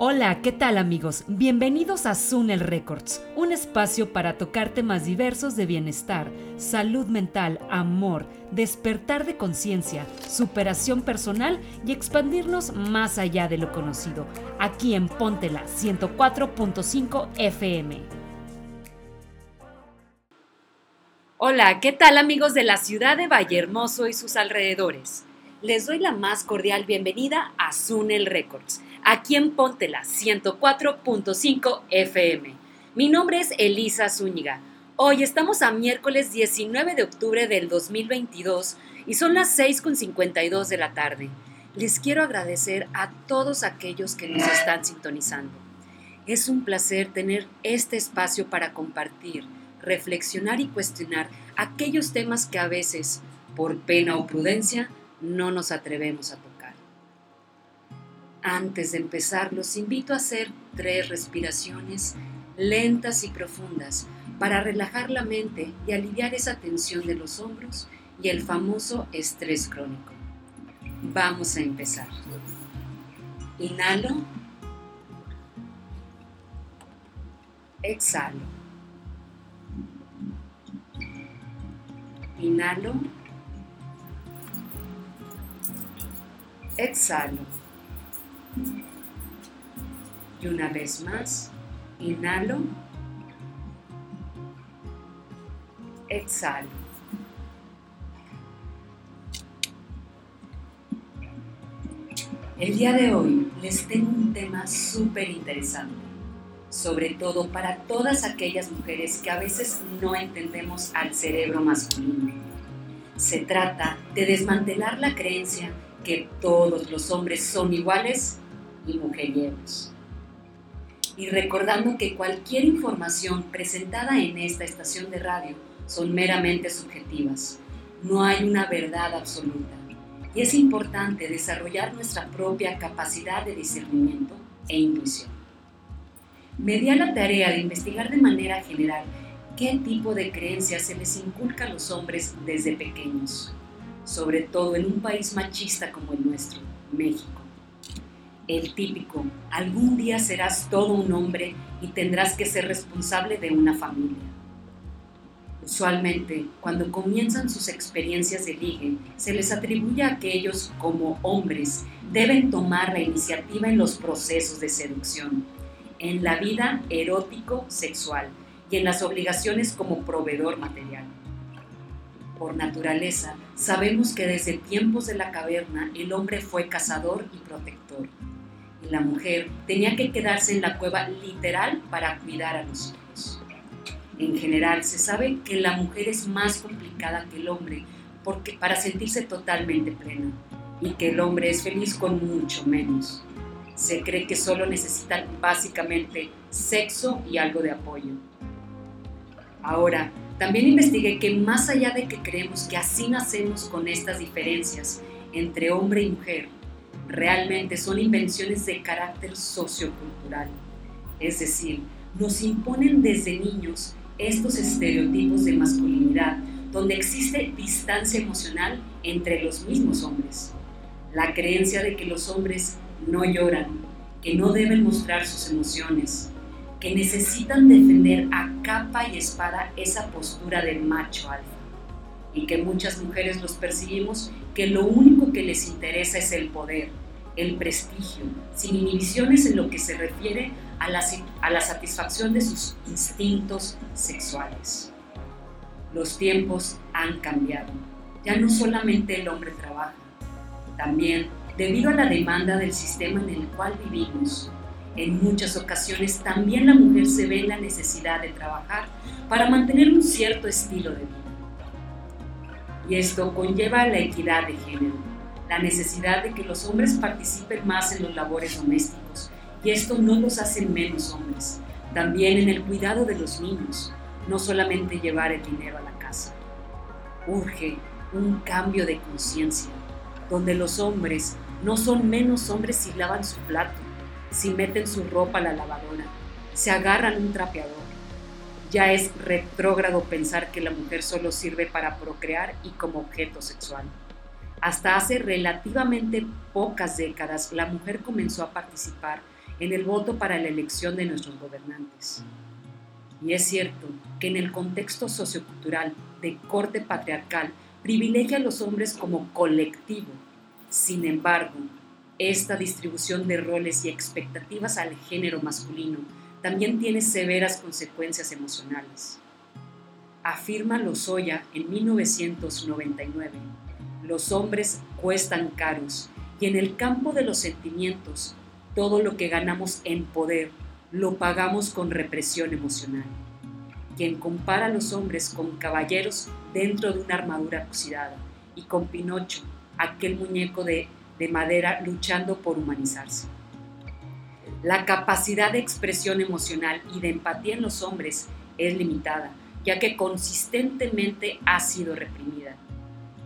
Hola, ¿qué tal amigos? Bienvenidos a Sunel Records, un espacio para tocar temas diversos de bienestar, salud mental, amor, despertar de conciencia, superación personal y expandirnos más allá de lo conocido, aquí en Póntela 104.5 FM. Hola, ¿qué tal amigos de la ciudad de Vallehermoso y sus alrededores? Les doy la más cordial bienvenida a Sunel Records aquí en Póntela 104.5 FM. Mi nombre es Elisa Zúñiga. Hoy estamos a miércoles 19 de octubre del 2022 y son las 6.52 de la tarde. Les quiero agradecer a todos aquellos que nos están sintonizando. Es un placer tener este espacio para compartir, reflexionar y cuestionar aquellos temas que a veces, por pena o prudencia, no nos atrevemos a tocar. Antes de empezar, los invito a hacer tres respiraciones lentas y profundas para relajar la mente y aliviar esa tensión de los hombros y el famoso estrés crónico. Vamos a empezar. Inhalo. Exhalo. Inhalo. Exhalo. Y una vez más, inhalo, exhalo. El día de hoy les tengo un tema súper interesante, sobre todo para todas aquellas mujeres que a veces no entendemos al cerebro masculino. Se trata de desmantelar la creencia que todos los hombres son iguales y mujeriegos. Y recordando que cualquier información presentada en esta estación de radio son meramente subjetivas, no hay una verdad absoluta. Y es importante desarrollar nuestra propia capacidad de discernimiento e intuición. Me di a la tarea de investigar de manera general qué tipo de creencias se les inculca a los hombres desde pequeños, sobre todo en un país machista como el nuestro, México el típico, algún día serás todo un hombre y tendrás que ser responsable de una familia. Usualmente, cuando comienzan sus experiencias de ligue, se les atribuye a que ellos, como hombres, deben tomar la iniciativa en los procesos de seducción, en la vida erótico-sexual y en las obligaciones como proveedor material. Por naturaleza, sabemos que desde tiempos de la caverna el hombre fue cazador y protector y la mujer tenía que quedarse en la cueva literal para cuidar a los hijos. En general se sabe que la mujer es más complicada que el hombre porque, para sentirse totalmente plena y que el hombre es feliz con mucho menos. Se cree que solo necesitan básicamente sexo y algo de apoyo. Ahora, también investigué que más allá de que creemos que así nacemos con estas diferencias entre hombre y mujer, realmente son invenciones de carácter sociocultural. Es decir, nos imponen desde niños estos estereotipos de masculinidad donde existe distancia emocional entre los mismos hombres. La creencia de que los hombres no lloran, que no deben mostrar sus emociones, que necesitan defender a capa y espada esa postura del macho alfa. y que muchas mujeres los percibimos que lo único que les interesa es el poder, el prestigio, sin inhibiciones en lo que se refiere a la satisfacción de sus instintos sexuales. Los tiempos han cambiado. Ya no solamente el hombre trabaja, también debido a la demanda del sistema en el cual vivimos. En muchas ocasiones también la mujer se ve en la necesidad de trabajar para mantener un cierto estilo de vida. Y esto conlleva la equidad de género, la necesidad de que los hombres participen más en los labores domésticos, y esto no los hace menos hombres, también en el cuidado de los niños, no solamente llevar el dinero a la casa. Urge un cambio de conciencia, donde los hombres no son menos hombres si lavan su plato, si meten su ropa a la lavadora, se agarran un trapeador. Ya es retrógrado pensar que la mujer solo sirve para procrear y como objeto sexual. Hasta hace relativamente pocas décadas la mujer comenzó a participar en el voto para la elección de nuestros gobernantes. Y es cierto que en el contexto sociocultural de corte patriarcal privilegia a los hombres como colectivo. Sin embargo, esta distribución de roles y expectativas al género masculino también tiene severas consecuencias emocionales. Afirma Lozoya en 1999, los hombres cuestan caros y en el campo de los sentimientos, todo lo que ganamos en poder lo pagamos con represión emocional. Quien compara a los hombres con caballeros dentro de una armadura oxidada y con Pinocho, aquel muñeco de, de madera luchando por humanizarse. La capacidad de expresión emocional y de empatía en los hombres es limitada, ya que consistentemente ha sido reprimida.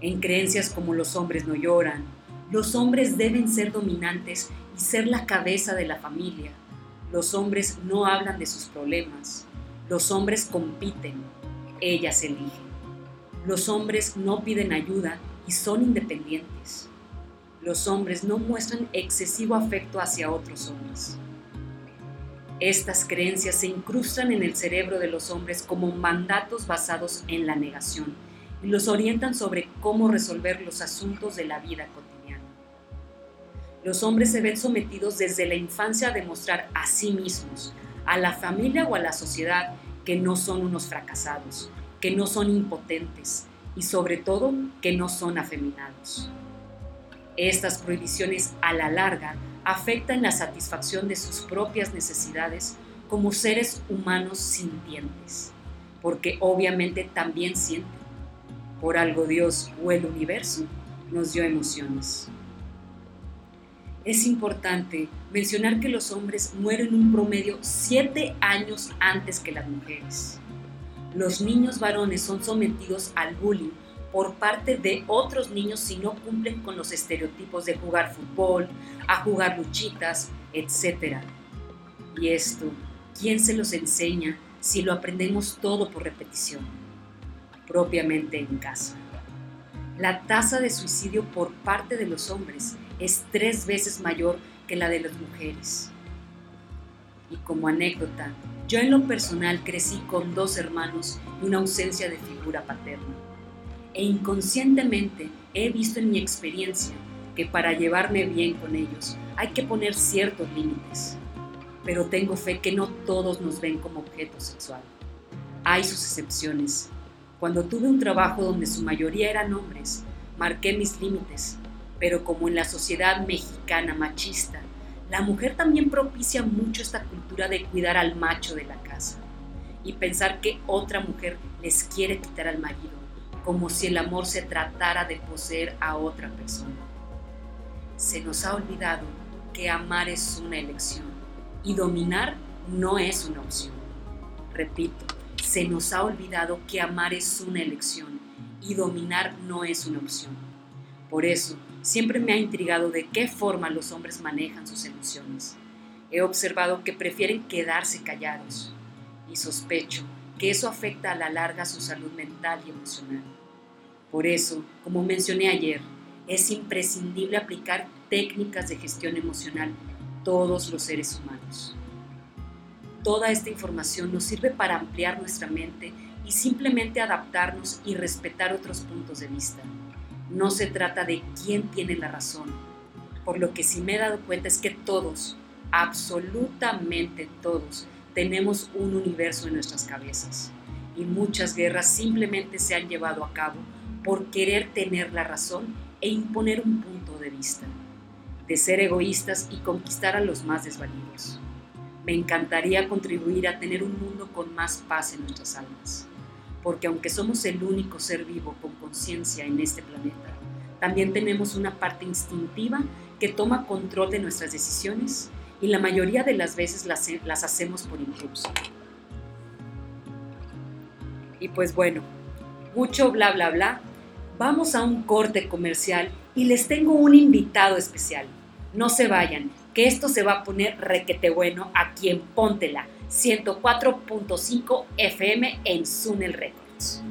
En creencias como los hombres no lloran, los hombres deben ser dominantes y ser la cabeza de la familia, los hombres no hablan de sus problemas. Los hombres compiten. Ellas eligen. Los hombres no piden ayuda y son independientes. Los hombres no muestran excesivo afecto hacia otros hombres. Estas creencias se incrustan en el cerebro de los hombres como mandatos basados en la negación y los orientan sobre cómo resolver los asuntos de la vida cotidiana. Los hombres se ven sometidos desde la infancia a demostrar a sí mismos, a la familia o a la sociedad, que no son unos fracasados, que no son impotentes y sobre todo que no son afeminados. Estas prohibiciones a la larga afectan la satisfacción de sus propias necesidades como seres humanos sintientes, porque obviamente también sienten. Por algo Dios o el universo nos dio emociones. Es importante mencionar que los hombres mueren un promedio siete años antes que las mujeres. Los niños varones son sometidos al bullying por parte de otros niños si no cumplen con los estereotipos de jugar fútbol, a jugar luchitas, etc. Y esto, ¿quién se los enseña si lo aprendemos todo por repetición? Propiamente en casa. La tasa de suicidio por parte de los hombres es tres veces mayor que la de las mujeres. Y como anécdota, yo en lo personal crecí con dos hermanos y una ausencia de figura paterna. E inconscientemente he visto en mi experiencia que para llevarme bien con ellos hay que poner ciertos límites. Pero tengo fe que no todos nos ven como objeto sexual. Hay sus excepciones. Cuando tuve un trabajo donde su mayoría eran hombres, marqué mis límites pero como en la sociedad mexicana machista, la mujer también propicia mucho esta cultura de cuidar al macho de la casa y pensar que otra mujer les quiere quitar al marido, como si el amor se tratara de poseer a otra persona. Se nos ha olvidado que amar es una elección y dominar no es una opción. Repito, se nos ha olvidado que amar es una elección y dominar no es una opción. Por eso, Siempre me ha intrigado de qué forma los hombres manejan sus emociones. He observado que prefieren quedarse callados y sospecho que eso afecta a la larga su salud mental y emocional. Por eso, como mencioné ayer, es imprescindible aplicar técnicas de gestión emocional todos los seres humanos. Toda esta información nos sirve para ampliar nuestra mente y simplemente adaptarnos y respetar otros puntos de vista. No se trata de quién tiene la razón, por lo que sí me he dado cuenta es que todos, absolutamente todos, tenemos un universo en nuestras cabezas y muchas guerras simplemente se han llevado a cabo por querer tener la razón e imponer un punto de vista, de ser egoístas y conquistar a los más desvalidos. Me encantaría contribuir a tener un mundo con más paz en nuestras almas, porque aunque somos el único ser vivo con conciencia en este planeta, también tenemos una parte instintiva que toma control de nuestras decisiones y la mayoría de las veces las, las hacemos por impulso. Y pues bueno, mucho bla bla bla. Vamos a un corte comercial y les tengo un invitado especial. No se vayan, que esto se va a poner requete bueno aquí en Póntela, 104.5 FM en Sunel Records.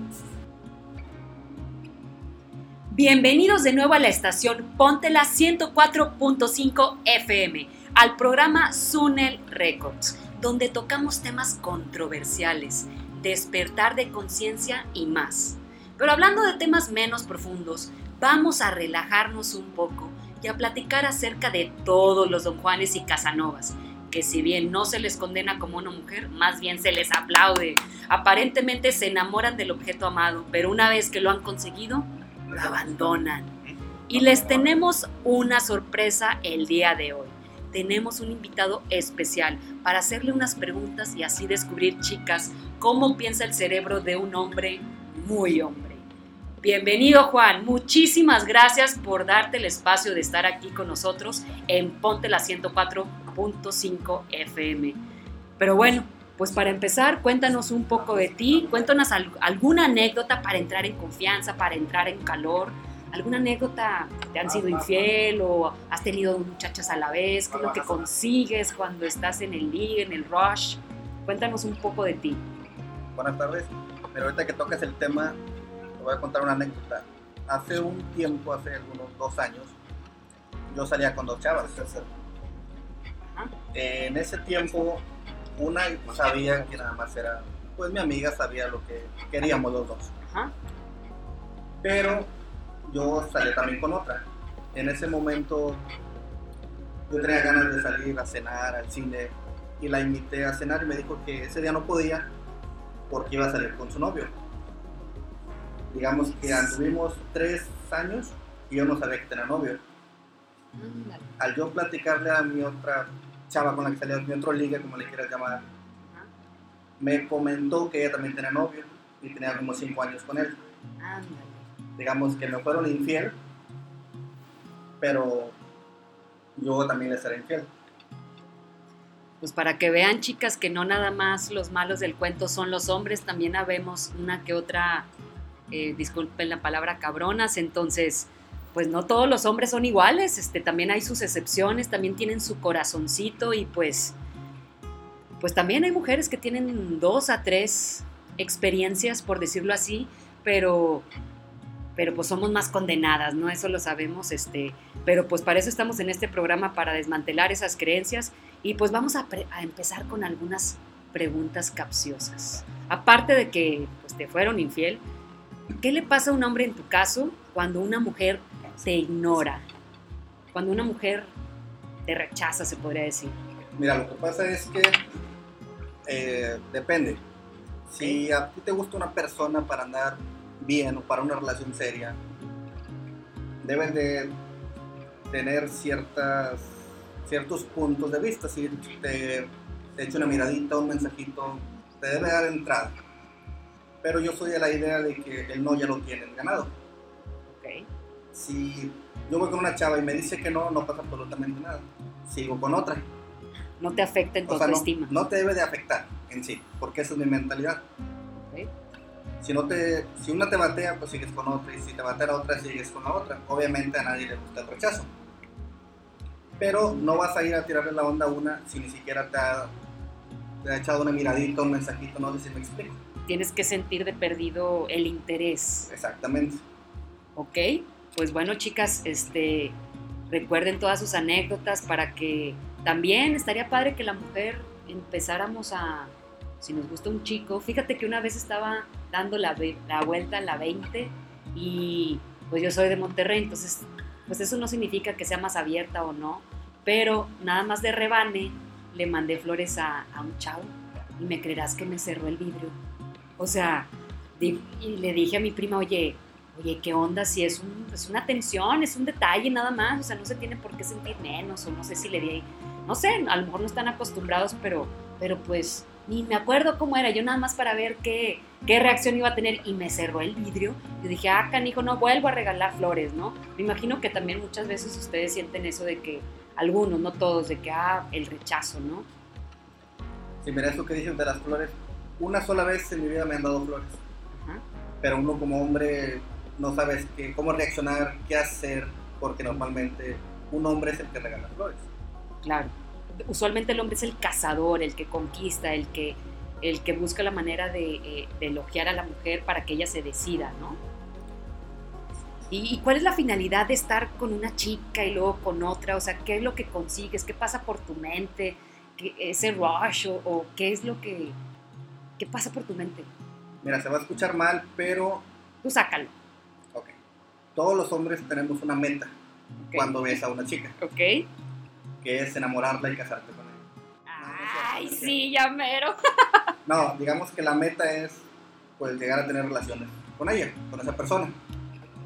Bienvenidos de nuevo a la estación Póntela 104.5 FM, al programa Sunel Records, donde tocamos temas controversiales, despertar de conciencia y más. Pero hablando de temas menos profundos, vamos a relajarnos un poco y a platicar acerca de todos los don Juanes y Casanovas, que si bien no se les condena como una mujer, más bien se les aplaude. Aparentemente se enamoran del objeto amado, pero una vez que lo han conseguido, lo abandonan. Y les tenemos una sorpresa el día de hoy. Tenemos un invitado especial para hacerle unas preguntas y así descubrir, chicas, cómo piensa el cerebro de un hombre muy hombre. Bienvenido Juan, muchísimas gracias por darte el espacio de estar aquí con nosotros en Ponte la 104.5 FM. Pero bueno, pues para empezar, cuéntanos un poco de ti, cuéntanos alguna anécdota para entrar en confianza, para entrar en calor. ¿Alguna anécdota? ¿Te han sido infiel o has tenido muchachas a la vez? ¿Qué es lo que consigues cuando estás en el league, en el rush? Cuéntanos un poco de ti. Buenas tardes. Pero ahorita que tocas el tema, te voy a contar una anécdota. Hace un tiempo, hace algunos dos años, yo salía con dos chavas. En ese tiempo, una sabía que nada más era, pues mi amiga sabía lo que queríamos los dos. Pero yo salí también con otra. En ese momento yo tenía ganas de salir a cenar al cine y la invité a cenar y me dijo que ese día no podía porque iba a salir con su novio. Digamos que anduvimos tres años y yo no sabía que tenía novio. Al yo platicarle a mi otra chava con la que salía, mi otro liga, como le quieras llamar, me comentó que ella también tenía novio y tenía como cinco años con él. Digamos que me fueron infiel, pero yo también le seré infiel. Pues para que vean chicas que no nada más los malos del cuento son los hombres, también habemos una que otra, eh, disculpen la palabra, cabronas, entonces pues no todos los hombres son iguales, este, también hay sus excepciones, también tienen su corazoncito y pues, pues también hay mujeres que tienen dos a tres experiencias, por decirlo así, pero pero pues somos más condenadas, ¿no? Eso lo sabemos, este, pero pues para eso estamos en este programa, para desmantelar esas creencias y pues vamos a, empezar con algunas preguntas capciosas. Aparte de que pues, te fueron infiel, ¿qué le pasa a un hombre en tu caso cuando una mujer te ignora? Cuando una mujer te rechaza, se podría decir. Mira, lo que pasa es que eh, depende. Si a ti te gusta una persona para andar bien o para una relación seria, deben de tener ciertas, ciertos puntos de vista. Si te, te echo una miradita, un mensajito, te debe dar entrada. Pero yo soy de la idea de que el no ya lo tienen ganado. Okay. Si yo voy con una chava y me dice que no, no pasa absolutamente nada. Sigo con otra. No te afecta en tu autoestima. No, no, te debe de afectar en sí, porque esa es mi mentalidad. Si, no te, si una te batea, pues sigues con otra, y si te batea otra, sigues con la otra. Obviamente a nadie le gusta el rechazo. Pero no vas a ir a tirarle la onda a una si ni siquiera te ha, te ha echado una miradita, un mensajito, no sé si me explico. Tienes que sentir de perdido el interés. Exactamente. Ok, pues bueno chicas, este, recuerden todas sus anécdotas para que también estaría padre que la mujer empezáramos a si nos gusta un chico. Fíjate que una vez estaba dando la, la vuelta a la 20 y pues yo soy de Monterrey, entonces pues eso no significa que sea más abierta o no, pero nada más de rebane le mandé flores a, a un chavo y me creerás que me cerró el vidrio. O sea, y le dije a mi prima, oye, oye, ¿qué onda? Si es, un, es una atención, es un detalle nada más, o sea, no se tiene por qué sentir menos, o no sé si le di, no sé, a lo mejor no están acostumbrados, pero, pero pues ni me acuerdo cómo era, yo nada más para ver qué, qué reacción iba a tener y me cerró el vidrio. Yo dije, ah, canijo, no vuelvo a regalar flores, ¿no? Me imagino que también muchas veces ustedes sienten eso de que, algunos, no todos, de que, ah, el rechazo, ¿no? Si mira eso que dices de las flores, una sola vez en mi vida me han dado flores, Ajá. pero uno como hombre no sabes qué, cómo reaccionar, qué hacer, porque normalmente un hombre es el que regala flores. Claro. Usualmente el hombre es el cazador, el que conquista, el que, el que busca la manera de, eh, de elogiar a la mujer para que ella se decida, ¿no? ¿Y, y cuál es la finalidad de estar con una chica y luego con otra? O sea, ¿qué es lo que consigues? ¿Qué pasa por tu mente? ¿Qué- ¿Ese rush? O, o qué es lo que... ¿Qué pasa por tu mente? Mira, se va a escuchar mal, pero Tú sácalo. ok. Todos los hombres tenemos una meta cuando ves a una chica, ¿Ok? Que es enamorarla y casarte con ella. Ay, sí, ya mero. No, digamos que la meta es pues llegar a tener relaciones con ella, con esa persona.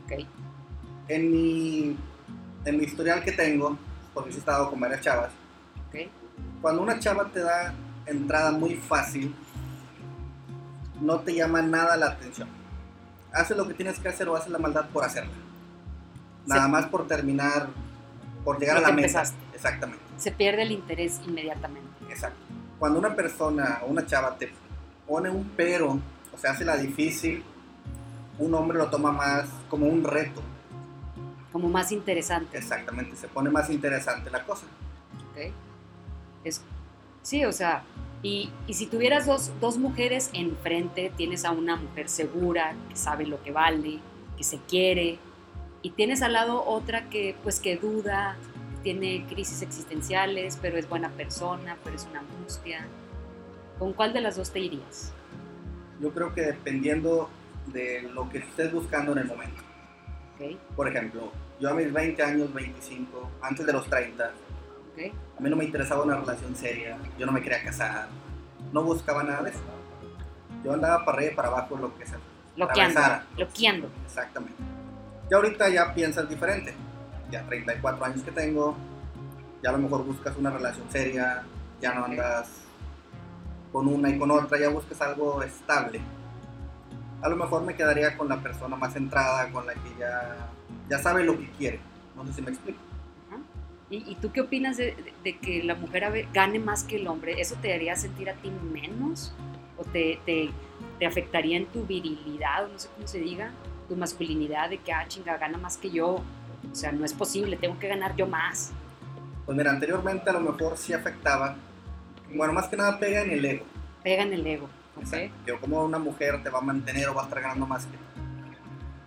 Ok. En mi, en mi historial que tengo, porque he estado con varias chavas, Ok. cuando una chava te da entrada muy fácil, no te llama nada la atención. Haces lo que tienes que hacer o haces la maldad por hacerla. Nada Sí. más por terminar, por llegar a la meta. empezaste. Exactamente, Se pierde el interés inmediatamente. exacto. Cuando una persona o una chava te pone un pero, o sea, hace la difícil, un hombre lo toma más como un reto. Como más interesante. Exactamente, se pone más interesante la cosa. ¿ok? Es, sí, o sea, y, y si tuvieras dos, dos mujeres enfrente, tienes a una mujer segura, que sabe lo que vale, que se quiere, y tienes al lado otra que pues que duda, tiene crisis existenciales, pero es buena persona, pero es una angustia. ¿Con cuál de las dos te irías? Yo creo que dependiendo de lo que estés buscando en el momento. ¿Ok? Por ejemplo, yo a mis 20 años, 25, antes de los 30, ¿Ok? a mí no me interesaba una relación seria, yo no me quería casar, no buscaba nada de eso. Yo andaba para arriba y para abajo, lo que sea. Loqueando, loqueando. Exactamente. Y ahorita ya piensas diferente. Ya 34 años que tengo, ya a lo mejor buscas una relación seria, ya no andas con una y con otra, ya buscas algo estable. A lo mejor me quedaría con la persona más centrada, con la que ya, ya sabe lo que quiere. No sé si me explico. ¿Y, y tú qué opinas de, de- que la mujer gane más que el hombre? ¿Eso te haría sentir a ti menos? ¿O te, te, te afectaría en tu virilidad, no sé cómo se diga, tu masculinidad, de que, ah, chinga, gana más que yo? O sea, no es posible, tengo que ganar yo más. Pues mira, anteriormente a lo mejor sí afectaba. Bueno, más que nada pega en el ego. Pega en el ego, ¿ok? Exacto. Que como una mujer te va a mantener o va a estar ganando más que tú.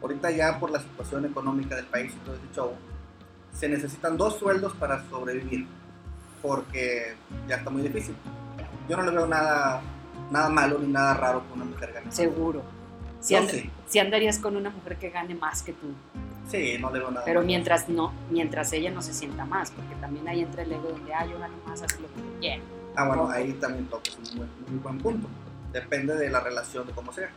Ahorita ya por la situación económica del país y todo ese show, se necesitan dos sueldos para sobrevivir. Porque ya está muy difícil. Yo no le veo nada, nada malo ni nada raro que una mujer más. Seguro. Si, Yo and- sí. si andarías con una mujer que gane más que tú, Sí, no le nada pero mientras no, mientras ella no se sienta más, porque también ahí entra el ego donde, ah, yo gano más, haz lo que yo. Ah, bueno, ahí también tocas un buen, muy buen punto. Depende de la relación, de cómo sea.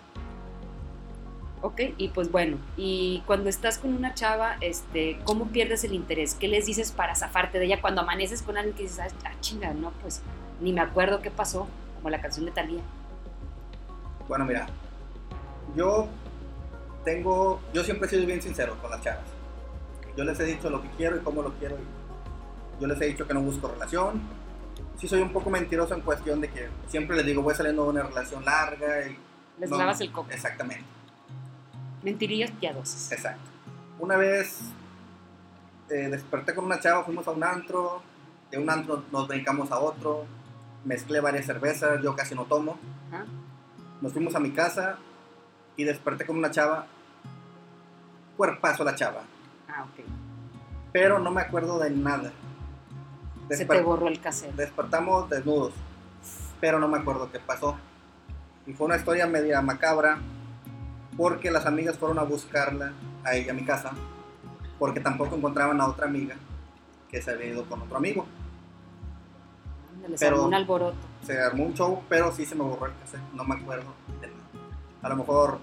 Ok, y pues bueno, y cuando estás con una chava, este, ¿cómo pierdes el interés? ¿Qué les dices para zafarte de ella cuando amaneces con alguien que dices, ah, ah, chinga, no, pues ni me acuerdo qué pasó, como la canción de Talía? Bueno, mira, yo tengo, yo siempre he sido bien sincero con las chavas. Yo les he dicho lo que quiero y cómo lo quiero. Yo les he dicho que no busco relación. Sí soy un poco mentiroso en cuestión de que siempre les digo voy saliendo de una relación larga y Les no, lavas el coco. Exactamente, Mentirillas piadosas. exacto. Una vez eh, desperté con una chava, fuimos a un antro, de un antro nos brincamos a otro, mezclé varias cervezas, yo casi no tomo. Ajá. Nos fuimos a mi casa y desperté con una chava. Cuerpazo la chava. Ah, ok. Pero no me acuerdo de nada. Se te borró el cassette. Despertamos desnudos. Pero no me acuerdo qué pasó. Y fue una historia media macabra porque las amigas fueron a buscarla a ella a mi casa porque tampoco encontraban a otra amiga que se había ido con otro amigo. Pero- armó un alboroto. Se armó un show, pero sí se me borró el cassette, no me acuerdo de nada. A lo mejor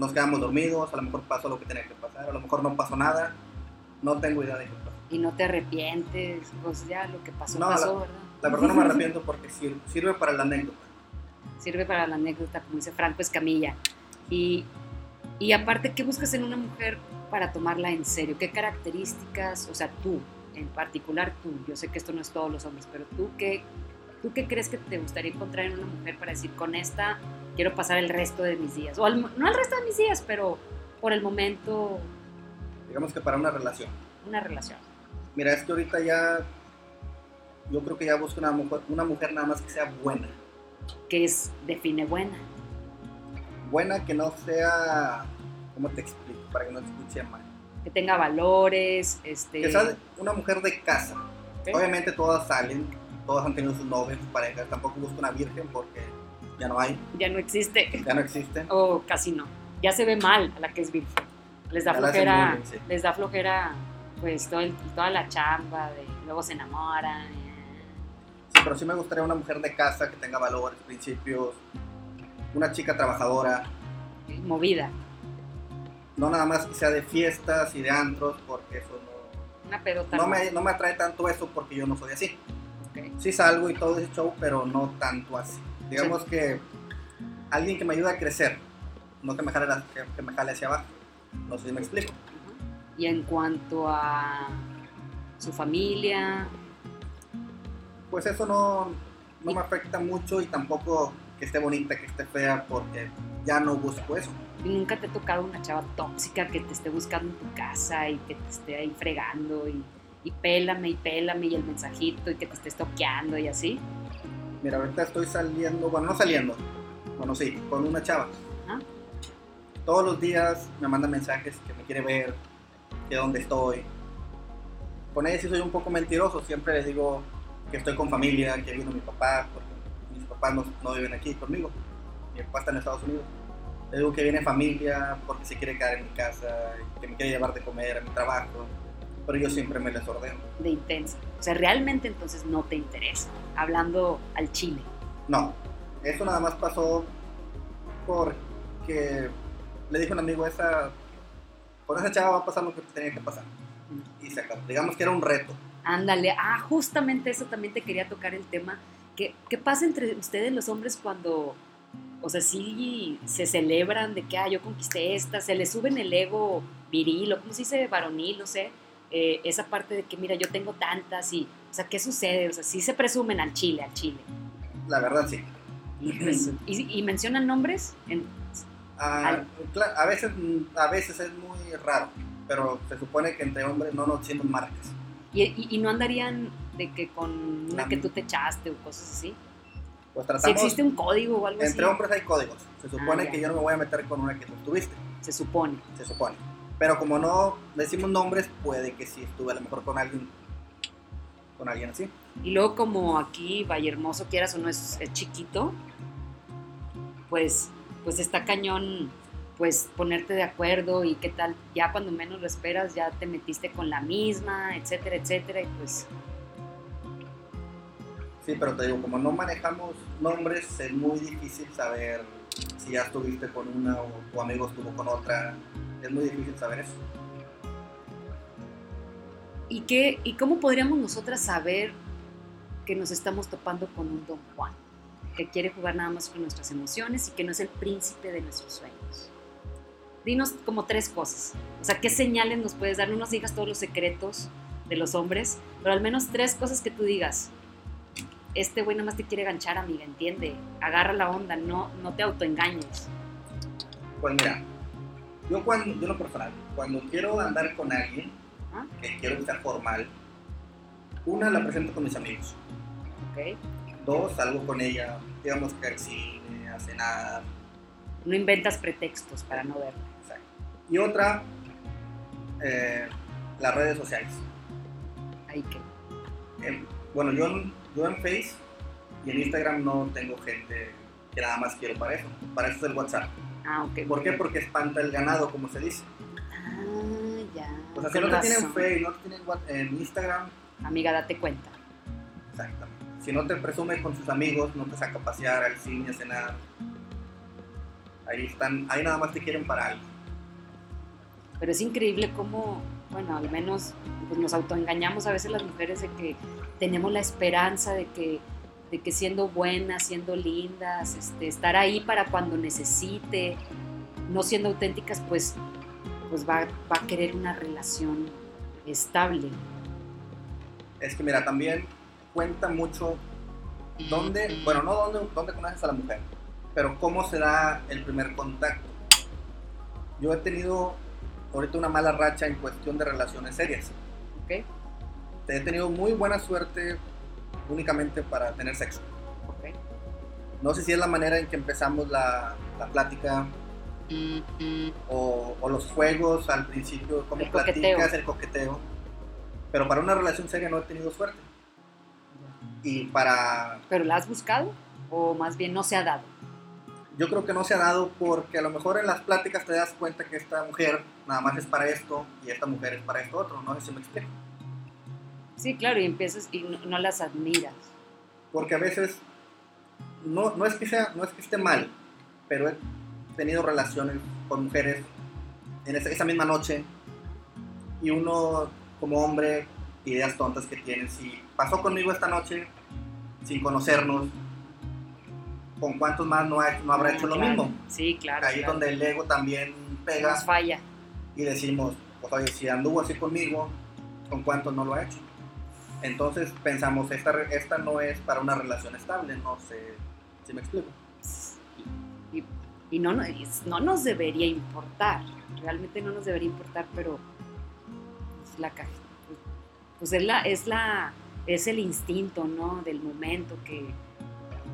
nos quedamos dormidos, a lo mejor pasó lo que tenía que pasar, a lo mejor no pasó nada, no tengo idea de qué pasó. Y no te arrepientes, pues ya lo que pasó, No, pasó, la- ¿verdad? La verdad no me arrepiento porque sir- sirve para la anécdota. Sirve para la anécdota, como dice Franco Escamilla. Y, y aparte, ¿qué buscas en una mujer para tomarla en serio? ¿Qué características, o sea, tú, en particular tú, yo sé que esto no es todos los hombres, pero tú, ¿qué, tú qué crees que te gustaría encontrar en una mujer para decir, con esta quiero pasar el resto de mis días? O al- no el resto de mis días, pero por el momento Digamos que para una relación. una relación. Mira, es que ahorita ya, yo creo que ya busco una mujer, una mujer nada más que sea buena. que es define buena. Buena que no sea, ¿cómo te explico? Para que no te escuche mal. Que tenga valores, este... Que sea una mujer de casa. Obviamente todas salen, todas han tenido sus novios, sus parejas. Tampoco busco una virgen porque ya no hay, Ya no existe. ya no existen. O casi no. Ya se ve mal a la que es virgen. Les da Ya flojera, sí. les da flojera, pues todo el- toda la chamba, de, luego se enamoran. Sí, pero sí me gustaría una mujer de casa que tenga valores, principios, una chica trabajadora, eh, movida, no nada más que sea de fiestas y de antros, porque eso no, una pedota. no me, no me atrae tanto eso porque yo no soy así. Sí salgo y todo ese show, pero no tanto así. Digamos que alguien que me ayude a crecer, no que me jale, la- que, que me jale hacia abajo. No sé si me explico. Y en cuanto a su familia, Pues eso no, no me afecta mucho y tampoco que esté bonita, que esté fea, porque ya no busco eso. y nunca te ha tocado una chava tóxica que te esté buscando en tu casa y que te esté ahí fregando y, y pélame y pélame y el mensajito y que te esté toqueando y así. Mira, ahorita estoy saliendo, bueno, no saliendo, bueno, sí, con una chava. Todos los días me manda mensajes que me quiere ver, que dónde estoy. Con ella sí soy un poco mentiroso, siempre les digo que estoy con familia, que vino mi papá, porque mis papás no, no viven aquí conmigo. Mi papá está en Estados Unidos. Le digo que viene familia porque se quiere quedar en mi casa, que me quiere llevar de comer a mi trabajo, pero yo siempre me les ordeno. de intensa. O sea, realmente entonces no te interesa. Hablando al chile. No, eso nada más pasó porque le dije a un amigo, esa, con esa chava va a pasar lo que tenía que pasar. Y se acabó. Digamos que era un reto. Ándale. Ah, justamente eso también te quería tocar el tema. ¿Qué, qué pasa entre ustedes los hombres cuando, o sea, sí se celebran de que, ah, yo conquisté esta, se les suben el ego viril, o como se dice, varonil, no sé, eh, esa parte de que, mira, yo tengo tantas y, o sea, ¿qué sucede? O sea, sí se presumen al chile, al chile. La verdad, sí. Y, y- mencionan nombres en, Ah, Al- a, veces, a veces es muy raro, pero se supone que entre hombres no nos decimos marcas. Y, y- y no andarían de que con una que tú te echaste o cosas así. Pues Si tratamos, existe un código o algo entre así, hombres hay códigos. Se supone Ah, que yo no me voy a meter con una que tú estuviste, se supone. se supone. Pero como no decimos nombres, puede que sí estuve a lo mejor con alguien, con alguien así. Y luego como aquí Valle Hermoso, quieras o no, es, es chiquito, pues, pues está cañón pues ponerte de acuerdo y qué tal, ya cuando menos lo esperas ya te metiste con la misma, etcétera, etcétera, y pues Sí, pero te digo, como no manejamos nombres, es muy difícil saber si ya estuviste con una o tu amigo estuvo con otra. Es muy difícil saber eso. ¿Y, qué, ¿Y cómo podríamos nosotras saber que nos estamos topando con un Don Juan? Que quiere jugar nada más con nuestras emociones y que no es el príncipe de nuestros sueños. Dinos como tres cosas. O sea, ¿qué señales nos puedes dar? No nos digas todos los secretos de los hombres, pero al menos tres cosas que tú digas. Este güey nada más te quiere ganchar, amiga, entiende. Agarra la onda, no, no te autoengañes. Pues mira, yo cuando, yo lo personal, cuando quiero andar con alguien, que quiero sea formal, una la presento con mis amigos. Dos, salgo con ella, digamos que al cine, a cenar. No inventas pretextos para no verla. exacto. Y otra, eh, las redes sociales. Ahí que. En- bueno, yo, en- yo en Face y en Instagram no tengo gente que nada más quiero para eso. Para eso es el WhatsApp. Ah, ok. ¿Por qué? Porque espanta el ganado, como se dice. Ah, ya. O sea, si no te tienen fe y no te tienen en Instagram, Amiga, date cuenta. exactamente. Si no te presume con sus amigos, no te saca a pasear, al cine, a cenar. Ahí están, ahí nada más te quieren para algo. Pero es increíble cómo, bueno, al menos pues nos autoengañamos a veces las mujeres de que tenemos la esperanza de que, de que siendo buenas, siendo lindas, este, estar ahí para cuando necesite, no siendo auténticas, pues, pues va, va a querer una relación estable. Es que mira, también cuenta mucho dónde, bueno, no dónde, dónde conoces a la mujer, pero cómo se da el primer contacto. Yo he tenido ahorita una mala racha en cuestión de relaciones serias. ¿Ok? He tenido muy buena suerte únicamente para tener sexo. ¿Ok? No sé si es la manera en que empezamos la, la plática o, o los juegos al principio, cómo El coqueteo. platicas, el coqueteo. Pero para una relación seria no he tenido suerte. Y para... ¿Pero la has buscado? ¿O más bien no se ha dado? Yo creo que no se ha dado porque a lo mejor en las pláticas te das cuenta que esta mujer nada más es para esto y esta mujer es para esto otro. No sé si me explico. Sí, claro, y empiezas y no, no las admiras. Porque a veces no, no, es que sea, no es que esté mal, pero he tenido relaciones con mujeres en esa, esa misma noche y uno como hombre, ideas tontas que tiene, si pasó conmigo esta noche sin conocernos, ¿con cuántos más no, ha- no habrá hecho lo Ah, mismo? Sí, claro. Ahí claro. donde el ego también pega Nos falla. y decimos, pues oye, si anduvo así conmigo, ¿con cuántos no lo ha hecho? Entonces pensamos, esta, esta no es para una relación estable, no sé si me explico. Y, y no, no, nos debería importar, realmente no nos debería importar, pero pues, la pues, es la, es la, es el instinto, ¿no? Del momento que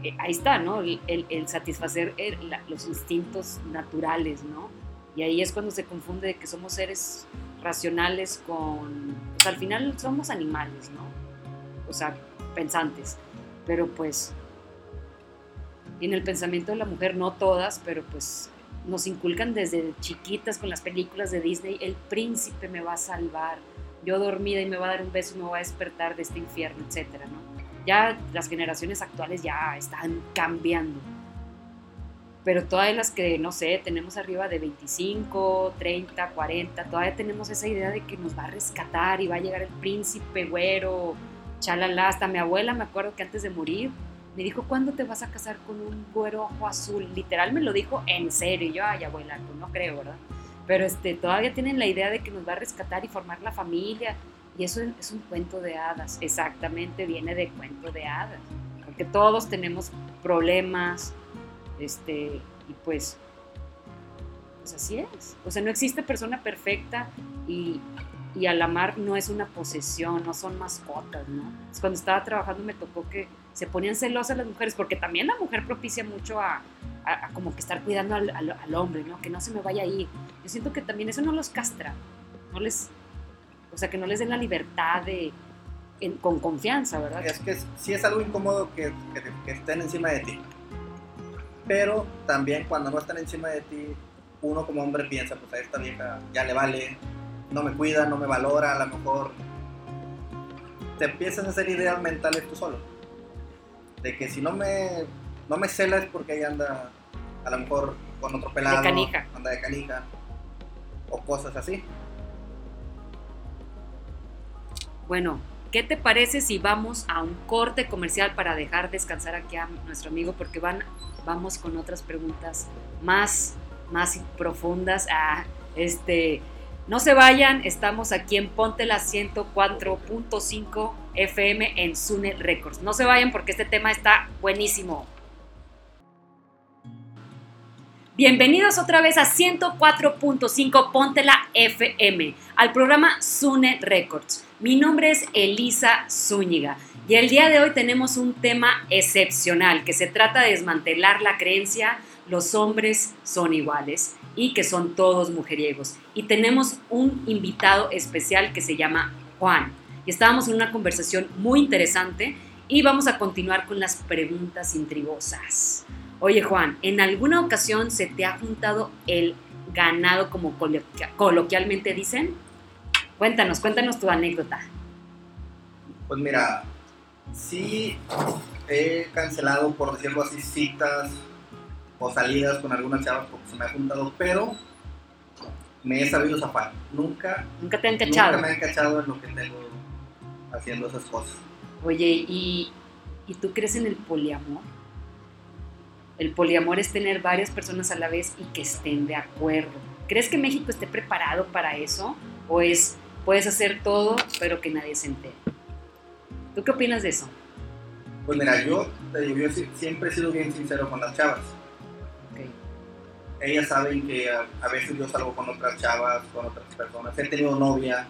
eh, ahí está, ¿no? El, el- el satisfacer el- la- los instintos naturales, ¿no? Y ahí es cuando se confunde de que somos seres racionales con, pues al final somos animales, ¿no? O sea, pensantes, pero pues en el pensamiento de la mujer, no todas, pero pues nos inculcan desde chiquitas con las películas de Disney, el príncipe me va a salvar, yo dormida y me va a dar un beso y me va a despertar de este infierno, etcétera, ¿no? Ya las generaciones actuales ya están cambiando. Pero todas las que, no sé, tenemos arriba de 25, 30, 40, todavía tenemos esa idea de que nos va a rescatar y va a llegar el príncipe güero, chalala. Hasta mi abuela, me acuerdo que antes de morir, me dijo, ¿cuándo te vas a casar con un güero ojo azul? Literal me lo dijo en serio. Y yo, ay, abuela, pues no creo, ¿verdad? Pero este, todavía tienen la idea de que nos va a rescatar y formar la familia. Y eso es un cuento de hadas. Exactamente, viene de cuento de hadas. Porque todos tenemos problemas, este, y pues, pues así es. O sea, no existe persona perfecta y, y al amar no es una posesión, no son mascotas, ¿no? Es cuando estaba trabajando me tocó que se ponían celosas las mujeres, porque también la mujer propicia mucho a, a- a como que estar cuidando al, al- al hombre, ¿no? Que no se me vaya a ir. Yo siento que también eso no los castra, no les, o sea, que no les den la libertad de, en- con confianza, ¿verdad? Es que sí es algo incómodo que, que, que estén encima de ti. Pero también cuando no están encima de ti, uno como hombre piensa, pues a esta vieja ya le vale, no me cuida, no me valora, a lo mejor te empiezas a hacer ideas mentales tú solo. De que si no me, no me cela es porque ella anda a lo mejor con otro pelado, canija. anda de canija, o cosas así. Bueno, ¿qué te parece si vamos a un corte comercial para dejar descansar aquí a nuestro amigo? Porque van, vamos con otras preguntas más, más profundas. Ah, este, no se vayan, estamos aquí en Ponte la 104.5 FM en Sune Records. No se vayan porque este tema está buenísimo. Bienvenidos otra vez a 104.5 Ponte la FM, al programa Sune Records. Mi nombre es Elisa Zúñiga y el día de hoy tenemos un tema excepcional que se trata de desmantelar la creencia los hombres son iguales y que son todos mujeriegos. Y tenemos un invitado especial que se llama Juan. Y estábamos en una conversación muy interesante y vamos a continuar con las preguntas intrigosas. Oye Juan, ¿en alguna ocasión se te ha juntado el ganado como coloquia- coloquialmente dicen? Cuéntanos, cuéntanos tu anécdota. Pues mira, sí he cancelado, por decirlo así, citas o salidas con algunas chavas porque se me ha juntado, pero me he sabido zafar. Nunca, ¿Nunca te han nunca cachado? me han cachado en lo que tengo haciendo esas cosas. Oye, ¿y, ¿y tú crees en el poliamor? El poliamor es tener varias personas a la vez y que estén de acuerdo. ¿Crees que México esté preparado para eso? ¿O es, puedes hacer todo, pero que nadie se entere? ¿Tú qué opinas de eso? Pues mira, yo, yo siempre he sido bien sincero con las chavas. Ellas saben que a, a veces yo salgo con otras chavas, con otras personas. He tenido novia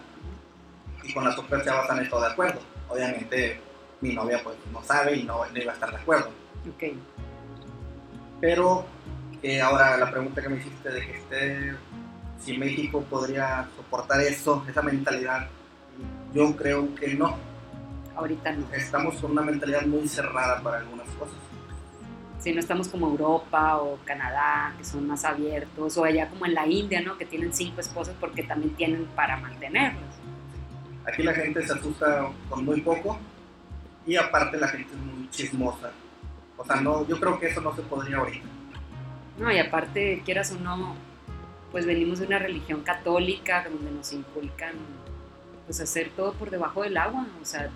y con las otras chavas han estado de acuerdo. Obviamente mi novia pues no sabe y no, no iba a estar de acuerdo. Ok. Pero eh, ahora la pregunta que me hiciste de que esté, si México podría soportar eso, esa mentalidad, yo creo que no. Ahorita no. Estamos con una mentalidad muy cerrada para algunas cosas. Si no estamos como Europa o Canadá, que son más abiertos, o allá como en la India, ¿no? Que tienen cinco esposas porque también tienen para mantenerlos. Aquí la gente se asusta con muy poco y aparte la gente es muy chismosa. O sea, no, yo creo que eso no se podría ahorita. No, y aparte, quieras o no, pues venimos de una religión católica donde nos inculcan pues hacer todo por debajo del agua, o sea,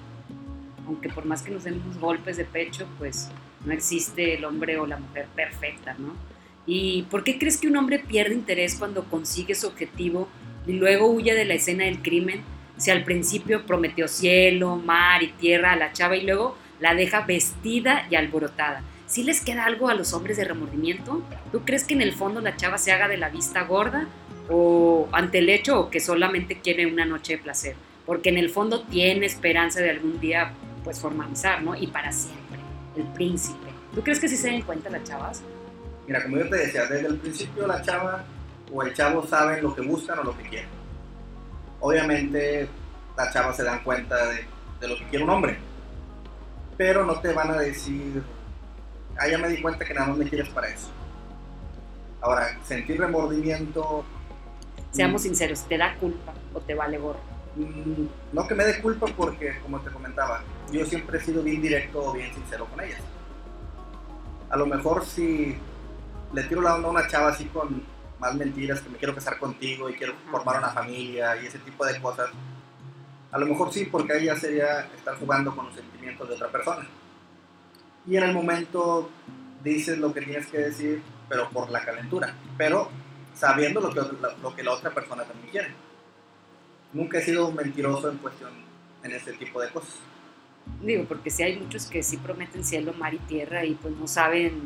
aunque por más que nos demos golpes de pecho, pues no existe el hombre o la mujer perfecta, ¿no? ¿Y por qué crees que un hombre pierde interés cuando consigue su objetivo y luego huye de la escena del crimen? Si al principio prometió cielo, mar y tierra a la chava y luego la deja vestida y alborotada. ¿Sí les queda algo a los hombres de remordimiento? ¿Tú crees que en el fondo la chava se haga de la vista gorda o ante el hecho que solamente quiere una noche de placer? Porque en el fondo tiene esperanza de algún día pues formalizar, ¿no? Y para siempre, el príncipe. ¿Tú crees que sí se den cuenta las chavas? Mira, como yo te decía, desde el principio la chava o el chavo saben lo que buscan o lo que quieren. Obviamente las chavas se dan cuenta de, de lo que quiere un hombre, pero no te van a decir, ah, ya me di cuenta que nada más me quieres para eso. Ahora, sentir remordimiento, Seamos sinceros, ¿te da culpa o te vale gorro? Mm, no que me dé culpa porque, como te comentaba, yo siempre he sido bien directo o bien sincero con ellas. A lo mejor si le tiro la onda a una chava así con más mentiras, que me quiero casar contigo y quiero formar una familia y ese tipo de cosas, a lo mejor sí, porque ahí ya sería estar jugando con los sentimientos de otra persona. Y en el momento dices lo que tienes que decir, pero por la calentura, pero sabiendo lo que, lo, lo que la otra persona también quiere. Nunca he sido un mentiroso en cuestión en este tipo de cosas. Digo, porque sí hay muchos que sí prometen cielo, mar y tierra y pues no saben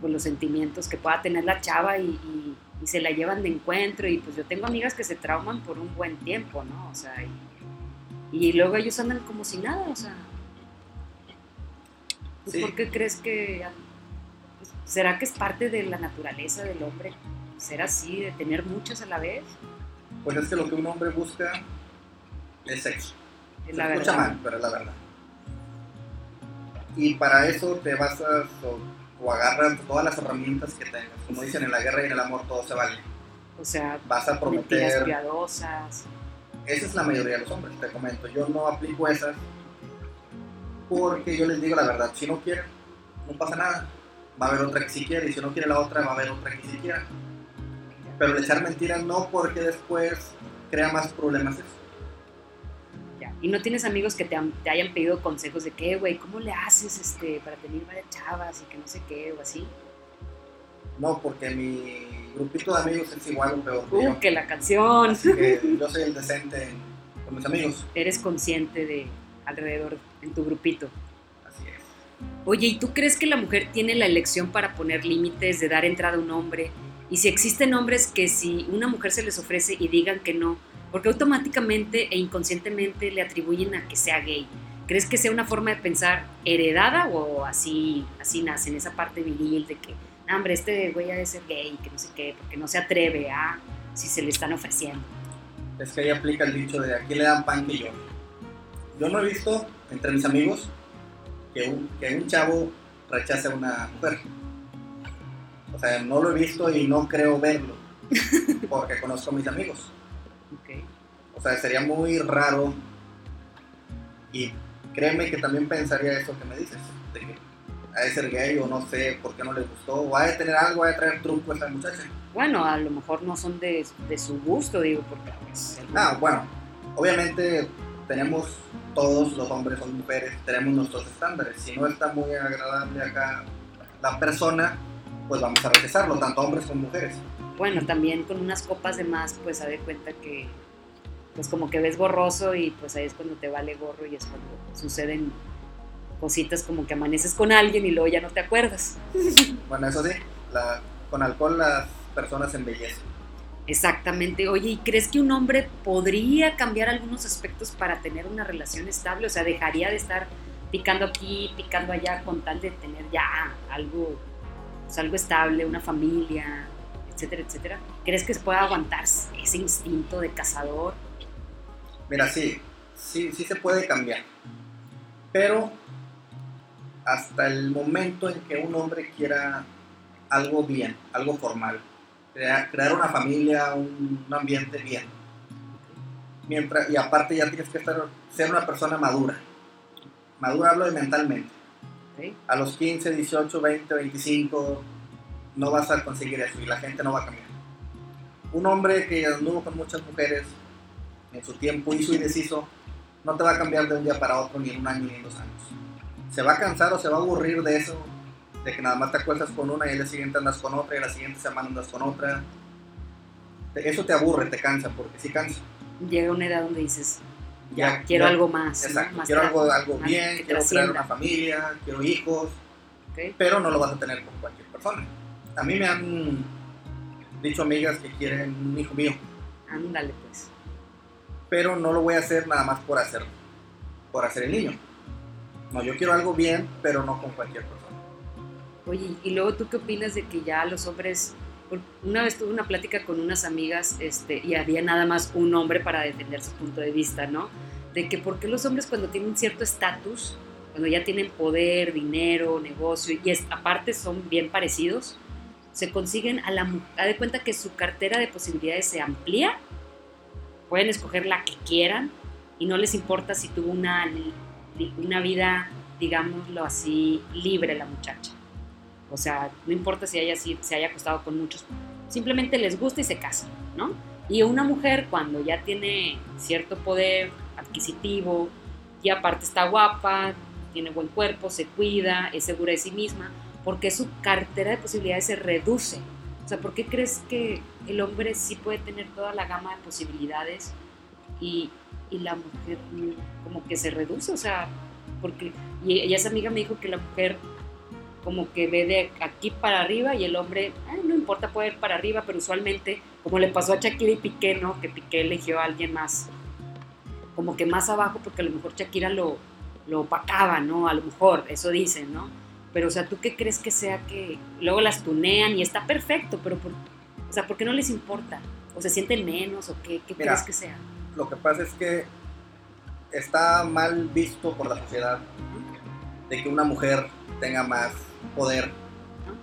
pues, los sentimientos que pueda tener la chava y, y- y se la llevan de encuentro y pues yo tengo amigas que se trauman por un buen tiempo, ¿no? O sea, y, y luego ellos andan como si nada, o sea. ¿tú Sí. ¿Por qué crees que... pues, ¿Será que es parte de la naturaleza del hombre ser así, de tener muchas a la vez? Pues es que lo que un hombre busca es sexo. Es Se la escucha verdad. mal, pero es la verdad. Y para eso te basas o, o agarras todas las herramientas que tengas. Como dicen, en la guerra y en el amor todo se vale. O sea, Vas a prometer... piadosas. Esa es la mayoría de los hombres, te comento. Yo no aplico esas porque yo les digo la verdad. Si no quieren, no pasa nada. Va a haber otra que sí quiere y si no quiere la otra, va a haber otra que sí quiera. Pero el echar mentiras no porque después crea más problemas eso. Ya. Y no tienes amigos que te, han- te hayan pedido consejos de que, güey, ¿cómo le haces este, para tener varias chavas y que no sé qué o así? No, porque mi grupito de amigos es igual o peor que Uh, yo. que la canción. Así que yo soy el decente con mis amigos. Eres consciente de alrededor en tu grupito. Así es. Oye, ¿y tú crees que la mujer tiene la elección para poner límites, de dar entrada a un hombre? Y si existen hombres que si una mujer se les ofrece y digan que no, porque automáticamente e inconscientemente le atribuyen a que sea gay. ¿Crees que sea una forma de pensar heredada o así, así nace en esa parte viril de que, "No, hombre, este güey ha de ser gay, que no sé qué, porque no se atreve a si se le están ofreciendo? Es que ahí aplica el dicho de aquí le dan pan que yo. Yo no he visto entre mis amigos que un, que un chavo rechace a una mujer. O sea, no lo he visto y no creo verlo, porque conozco a mis amigos. Ok. O sea, sería muy raro y créeme que también pensaría eso que me dices, de que ha de ser gay o no sé por qué no le gustó, o ha de tener algo, ha de traer truco a esa muchacha. Bueno, a lo mejor no son de, de su gusto, digo, porque pues, el- Ah, bueno, obviamente tenemos todos los hombres o mujeres, tenemos nuestros estándares. Si no está muy agradable acá la persona, pues vamos a rechazarlo, tanto hombres como mujeres. bueno, también con unas copas de más, pues se de cuenta que, pues como que ves borroso y pues ahí es cuando te vale gorro y es cuando suceden cositas como que amaneces con alguien y luego ya no te acuerdas. Bueno, eso sí, la- con alcohol las personas embellecen. Exactamente. Oye, ¿y crees que un hombre podría cambiar algunos aspectos para tener una relación estable? O sea, dejaría de estar picando aquí, picando allá con tal de tener ya algo, algo estable, una familia, etcétera, etcétera. ¿Crees que se pueda aguantar ese instinto de cazador? Mira, sí, sí, sí se puede cambiar. Pero hasta el momento en que un hombre quiera algo bien, algo formal, crea- crear una familia, un, un ambiente bien. Mientras, y aparte ya tienes que estar, ser una persona madura. Madura hablo de mentalmente. ¿Ok? A los 15, 18, 20, 25 no vas a conseguir eso y la gente no va a cambiar. Un hombre que anduvo con muchas mujeres en su tiempo hizo y deshizo, no te va a cambiar de un día para otro, ni en un año, ni en dos años. Se va a cansar o se va a aburrir de eso, de que nada más te acuestas con una y el día siguiente andas con otra y la siguiente semana andas con otra. Eso te aburre, te cansa, porque sí cansa. Llega una edad donde dices, ya, Ya, quiero ya. algo más. ¿no? Exacto, Más quiero algo, algo bien, que quiero crear una familia, quiero hijos, pero no lo vas a tener con cualquier persona. A mí me han dicho amigas que quieren un hijo mío, Ándale, pues. pero no lo voy a hacer nada más por hacerlo, por hacer el niño. No, yo quiero algo bien, pero no con cualquier persona. Oye, y luego tú qué opinas de que ya los hombres, una vez tuve una plática con unas amigas este, y había nada más un hombre para defender su punto de vista, ¿no? De que por qué los hombres cuando tienen cierto estatus, cuando ya tienen poder, dinero, negocio, y es- aparte son bien parecidos, se consiguen a la mu- haz de cuenta que su cartera de posibilidades se amplía, pueden escoger la que quieran y no les importa si tuvo una, una vida, digámoslo así, libre la muchacha. O sea, no importa si haya, si se haya acostado con muchos, simplemente les gusta y se casan, ¿no? Y una mujer cuando ya tiene cierto poder adquisitivo y aparte está guapa, tiene buen cuerpo, se cuida, es segura de sí misma, ¿por qué su cartera de posibilidades se reduce? O sea, ¿por qué crees que el hombre sí puede tener toda la gama de posibilidades y, y la mujer como que se reduce? O sea, porque y esa amiga me dijo que la mujer como que ve de aquí para arriba y el hombre, "Ay, no importa, puede ir para arriba, pero usualmente, como le pasó a Shakira y Piqué, ¿no? Que Piqué eligió a alguien más, como que más abajo, porque a lo mejor Shakira lo, lo opacaba, ¿no? A lo mejor, eso dicen, ¿no? Pero, o sea, ¿tú qué crees que sea que luego las tunean y está perfecto, pero, por, o sea, ¿por qué no les importa? ¿O se sienten menos o qué, qué Mira. crees que sea? Lo que pasa es que está mal visto por la sociedad de que una mujer tenga más poder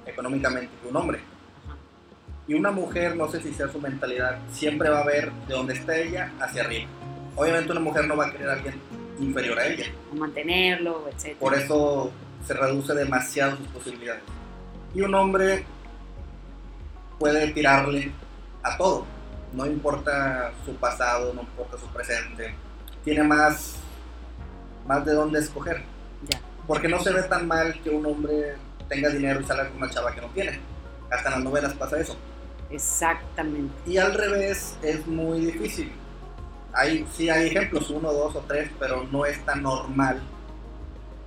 económicamente que un hombre. Y una mujer, no sé si sea su mentalidad, siempre va a ver de donde está ella hacia arriba. Obviamente una mujer no va a querer a alguien inferior a ella. O mantenerlo, etc. Por eso se reduce demasiado sus posibilidades. Y un hombre puede tirarle a todo. No importa su pasado, no importa su presente. Tiene más, más de dónde escoger. Ya. Porque no se ve tan mal que un hombre tenga dinero y salga con una chava que no tiene. Hasta en las novelas pasa eso. Exactamente. Y al revés es muy difícil. Hay, sí hay ejemplos, uno, dos o tres, pero no es tan normal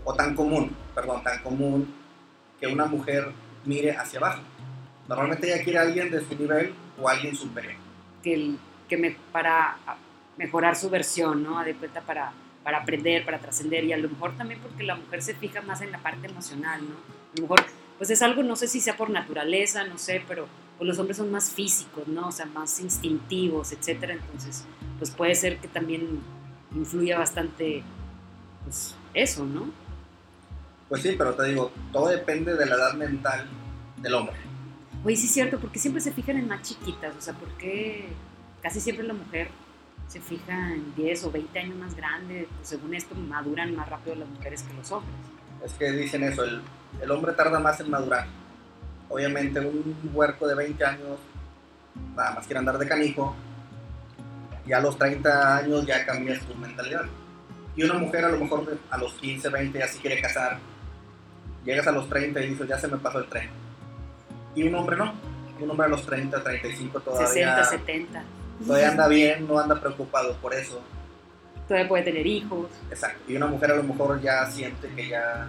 o tan común, perdón, tan común que una mujer mire hacia abajo. Normalmente ella quiere a alguien de su nivel o alguien superior. que, el- que me, para mejorar su versión, ¿no? De cuenta para, para aprender, para trascender y a lo mejor también porque la mujer se fija más en la parte emocional, ¿no? A lo mejor, pues es algo, no sé si sea por naturaleza, no sé, pero pues los hombres son más físicos, ¿no? O sea, más instintivos, etcétera, entonces, pues puede ser que también influya bastante, pues eso, ¿no? Pues sí, pero te digo, todo depende de la edad mental del hombre. Oye, sí es cierto, porque siempre se fijan en más chiquitas, o sea, porque casi siempre la mujer se fija en 10 o 20 años más grande, pues según esto maduran más rápido las mujeres que los hombres. Es que dicen eso, el, el hombre tarda más en madurar. Obviamente un huerco de 20 años nada más quiere andar de canijo y a los 30 años ya cambia su mentalidad. Y una mujer a lo mejor a los 15, 20 ya sí quiere casar. Llegas a los 30 y dices, ya se me pasó el tren. Y un hombre no. Un hombre a los 30, 35 todavía, 60, 70. todavía anda bien, no anda preocupado por eso. Todavía puede tener hijos. Exacto. Y una mujer a lo mejor ya siente que ya,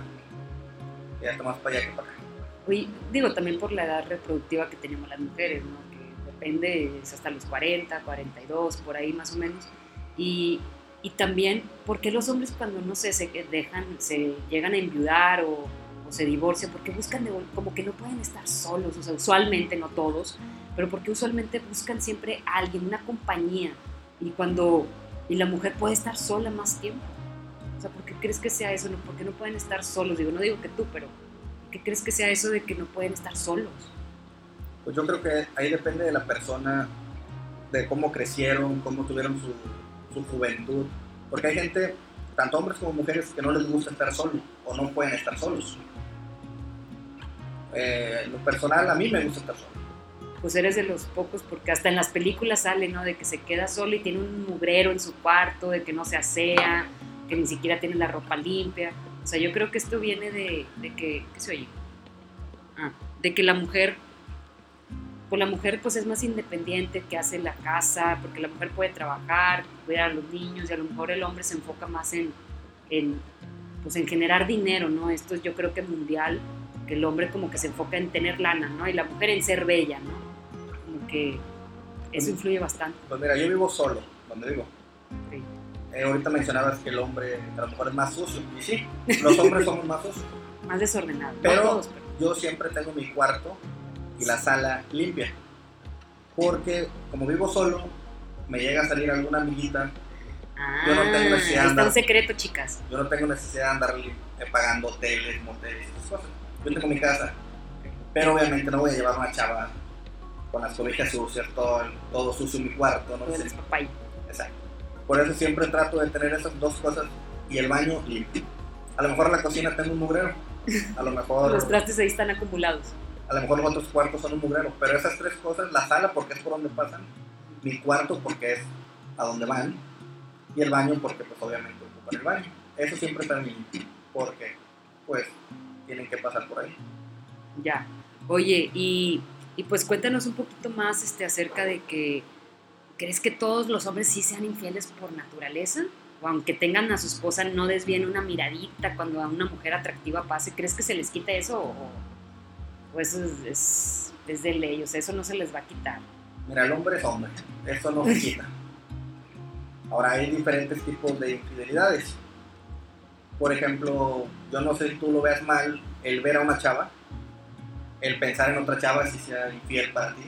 ya está más para allá que para acá. Digo, también por la edad reproductiva que tenemos las mujeres, ¿no? Que depende, es hasta los 40, 42, por ahí más o menos. Y, y también, porque los hombres cuando, no sé, se dejan, se llegan a enviudar o, o se divorcian, porque buscan de- como que no pueden estar solos, o sea, usualmente, no todos, pero porque usualmente buscan siempre a alguien, una compañía. Y cuando, y la mujer puede estar sola más tiempo. Crees que sea eso? No, ¿Por qué no pueden estar solos? Digo, no digo que tú, pero ¿qué crees que sea eso de que no pueden estar solos? Pues yo creo que ahí depende de la persona, de cómo crecieron, cómo tuvieron su, su juventud. Porque hay gente, tanto hombres como mujeres, que no les gusta estar solos o no pueden estar solos. Eh, lo personal, a mí me gusta estar solo. Pues eres de los pocos, porque hasta en las películas sale, ¿no? De que se queda solo y tiene un mugrero en su cuarto, de que no se asea, que ni siquiera tiene la ropa limpia. O sea, yo creo que esto viene de, de que, ¿qué se oye? Ah, de que la mujer, pues la mujer pues es más independiente, que hace la casa, porque la mujer puede trabajar, cuidar a los niños, y a lo mejor el hombre se enfoca más en, en pues en generar dinero, ¿no? Esto es yo creo que mundial, que el hombre como que se enfoca en tener lana, ¿no? Y la mujer en ser bella, ¿no? Como que eso influye bastante. Pues mira, yo vivo solo, donde vivo. Sí. Eh, ahorita mencionabas que el hombre a lo mejor es más sucio. Y sí, los hombres somos más sucios. Más desordenado. Pero- no todos, pero yo siempre tengo mi cuarto y la sala limpia. Porque como vivo solo, me llega a salir alguna amiguita. Ah, yo no tengo necesidad de ahí está andar- un secreto, chicas. Yo no tengo necesidad de andar eh, pagando hoteles, moteles, esas cosas. Yo tengo mi casa. Pero obviamente no voy a llevar una chava con las cobijas sucias, todo, todo sucio en mi cuarto. No. Exacto. Por eso siempre trato de tener esas dos cosas y el baño limpio. A lo mejor en la cocina tengo un mugrero. A lo mejor, Los trastes ahí están acumulados. a lo mejor los otros cuartos son un mugrero. Pero esas tres cosas, la sala porque es por donde pasan, mi cuarto porque es a donde van y el baño porque pues obviamente ocupan el baño. Eso siempre está limpio porque pues tienen que pasar por ahí. Ya. Oye, y, y pues cuéntanos un poquito más este, acerca de que, ¿crees que todos los hombres sí sean infieles por naturaleza? O aunque tengan a su esposa, no desvíen una miradita cuando a una mujer atractiva pase, ¿crees que se les quita eso o, eso es, es, es ley? O sea, eso no se les va a quitar. Mira, el hombre es hombre, eso no se quita. Ahora hay diferentes tipos de infidelidades. Por ejemplo, yo no sé si tú lo veas mal, el ver a una chava, el pensar en otra chava si sea infiel para ti,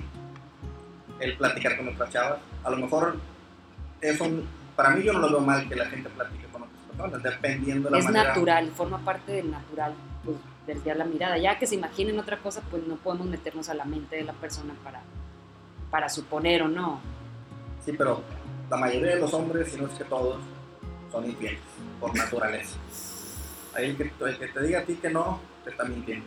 el platicar con otra chava. A lo mejor eso, para mí yo no lo veo mal que la gente platique con otras personas, dependiendo de la es manera. natural, forma parte del natural, pues desviar la mirada. Ya que se imaginen otra cosa, pues no podemos meternos a la mente de la persona para, para suponer o no. Sí, pero la mayoría de los hombres, si no es que todos, son infieles por naturaleza. Ahí el que, el que te diga a ti que no, te está mintiendo.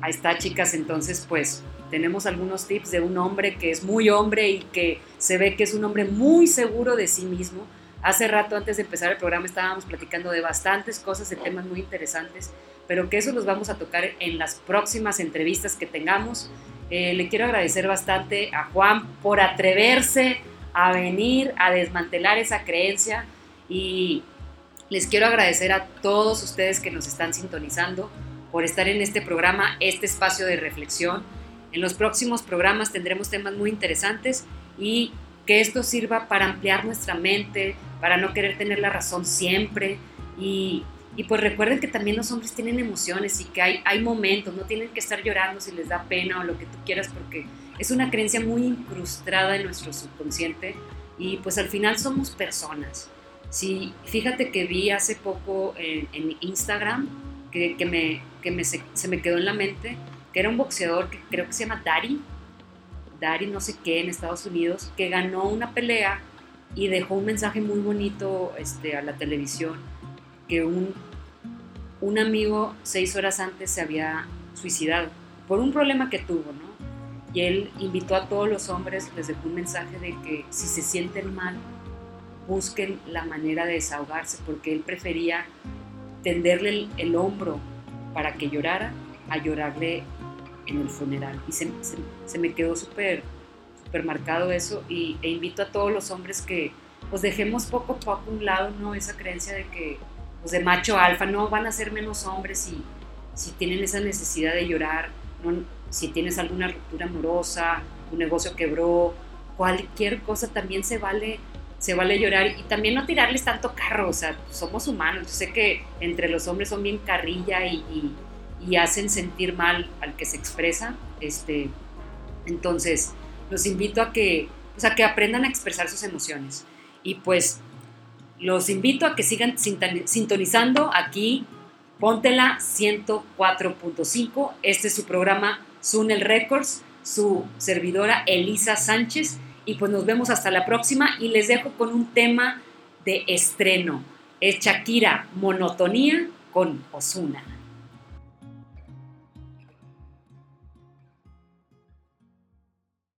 Ahí está, chicas. Entonces, pues tenemos algunos tips de un hombre que es muy hombre y que se ve que es un hombre muy seguro de sí mismo. Hace rato, antes de empezar el programa, estábamos platicando de bastantes cosas, de temas muy interesantes, pero que eso los vamos a tocar en las próximas entrevistas que tengamos. Eh, le quiero agradecer bastante a Juan por atreverse a venir a desmantelar esa creencia y les quiero agradecer a todos ustedes que nos están sintonizando por estar en este programa, este espacio de reflexión. En los próximos programas tendremos temas muy interesantes y que esto sirva para ampliar nuestra mente, para no querer tener la razón siempre. Y, y pues recuerden que también los hombres tienen emociones y que hay, hay momentos, no tienen que estar llorando si les da pena o lo que tú quieras, porque es una creencia muy incrustada en nuestro subconsciente y pues al final somos personas. Sí, fíjate que vi hace poco en, en Instagram que, que, me, que me se, se, me quedó en la mente, era un boxeador que creo que se llama Dari, Dari no sé qué en Estados Unidos, que ganó una pelea y dejó un mensaje muy bonito este, a la televisión, que un, un amigo seis horas antes se había suicidado por un problema que tuvo, ¿no? Y él invitó a todos los hombres, les dejó un mensaje de que si se sienten mal, busquen la manera de desahogarse, porque él prefería tenderle el, el hombro para que llorara a llorarle en el funeral. Y se, se, se me quedó súper súper marcado eso y, e invito a todos los hombres que pues dejemos poco a poco un lado ¿no? esa creencia de que pues de macho alfa no van a ser menos hombres si, si tienen esa necesidad de llorar, ¿no? si tienes alguna ruptura amorosa, un negocio quebró, cualquier cosa también se vale se vale llorar y también no tirarles tanto carro, o sea, somos humanos, yo sé que entre los hombres son bien carrilla y, y, y hacen sentir mal al que se expresa, este, entonces los invito a que, que aprendan a expresar sus emociones y pues los invito a que sigan sintonizando aquí, Póntela 104.5, este es su programa Sunel Records, su servidora Elisa Sánchez y pues nos vemos hasta la próxima y les dejo con un tema de estreno. Es Shakira, Monotonía con Osuna.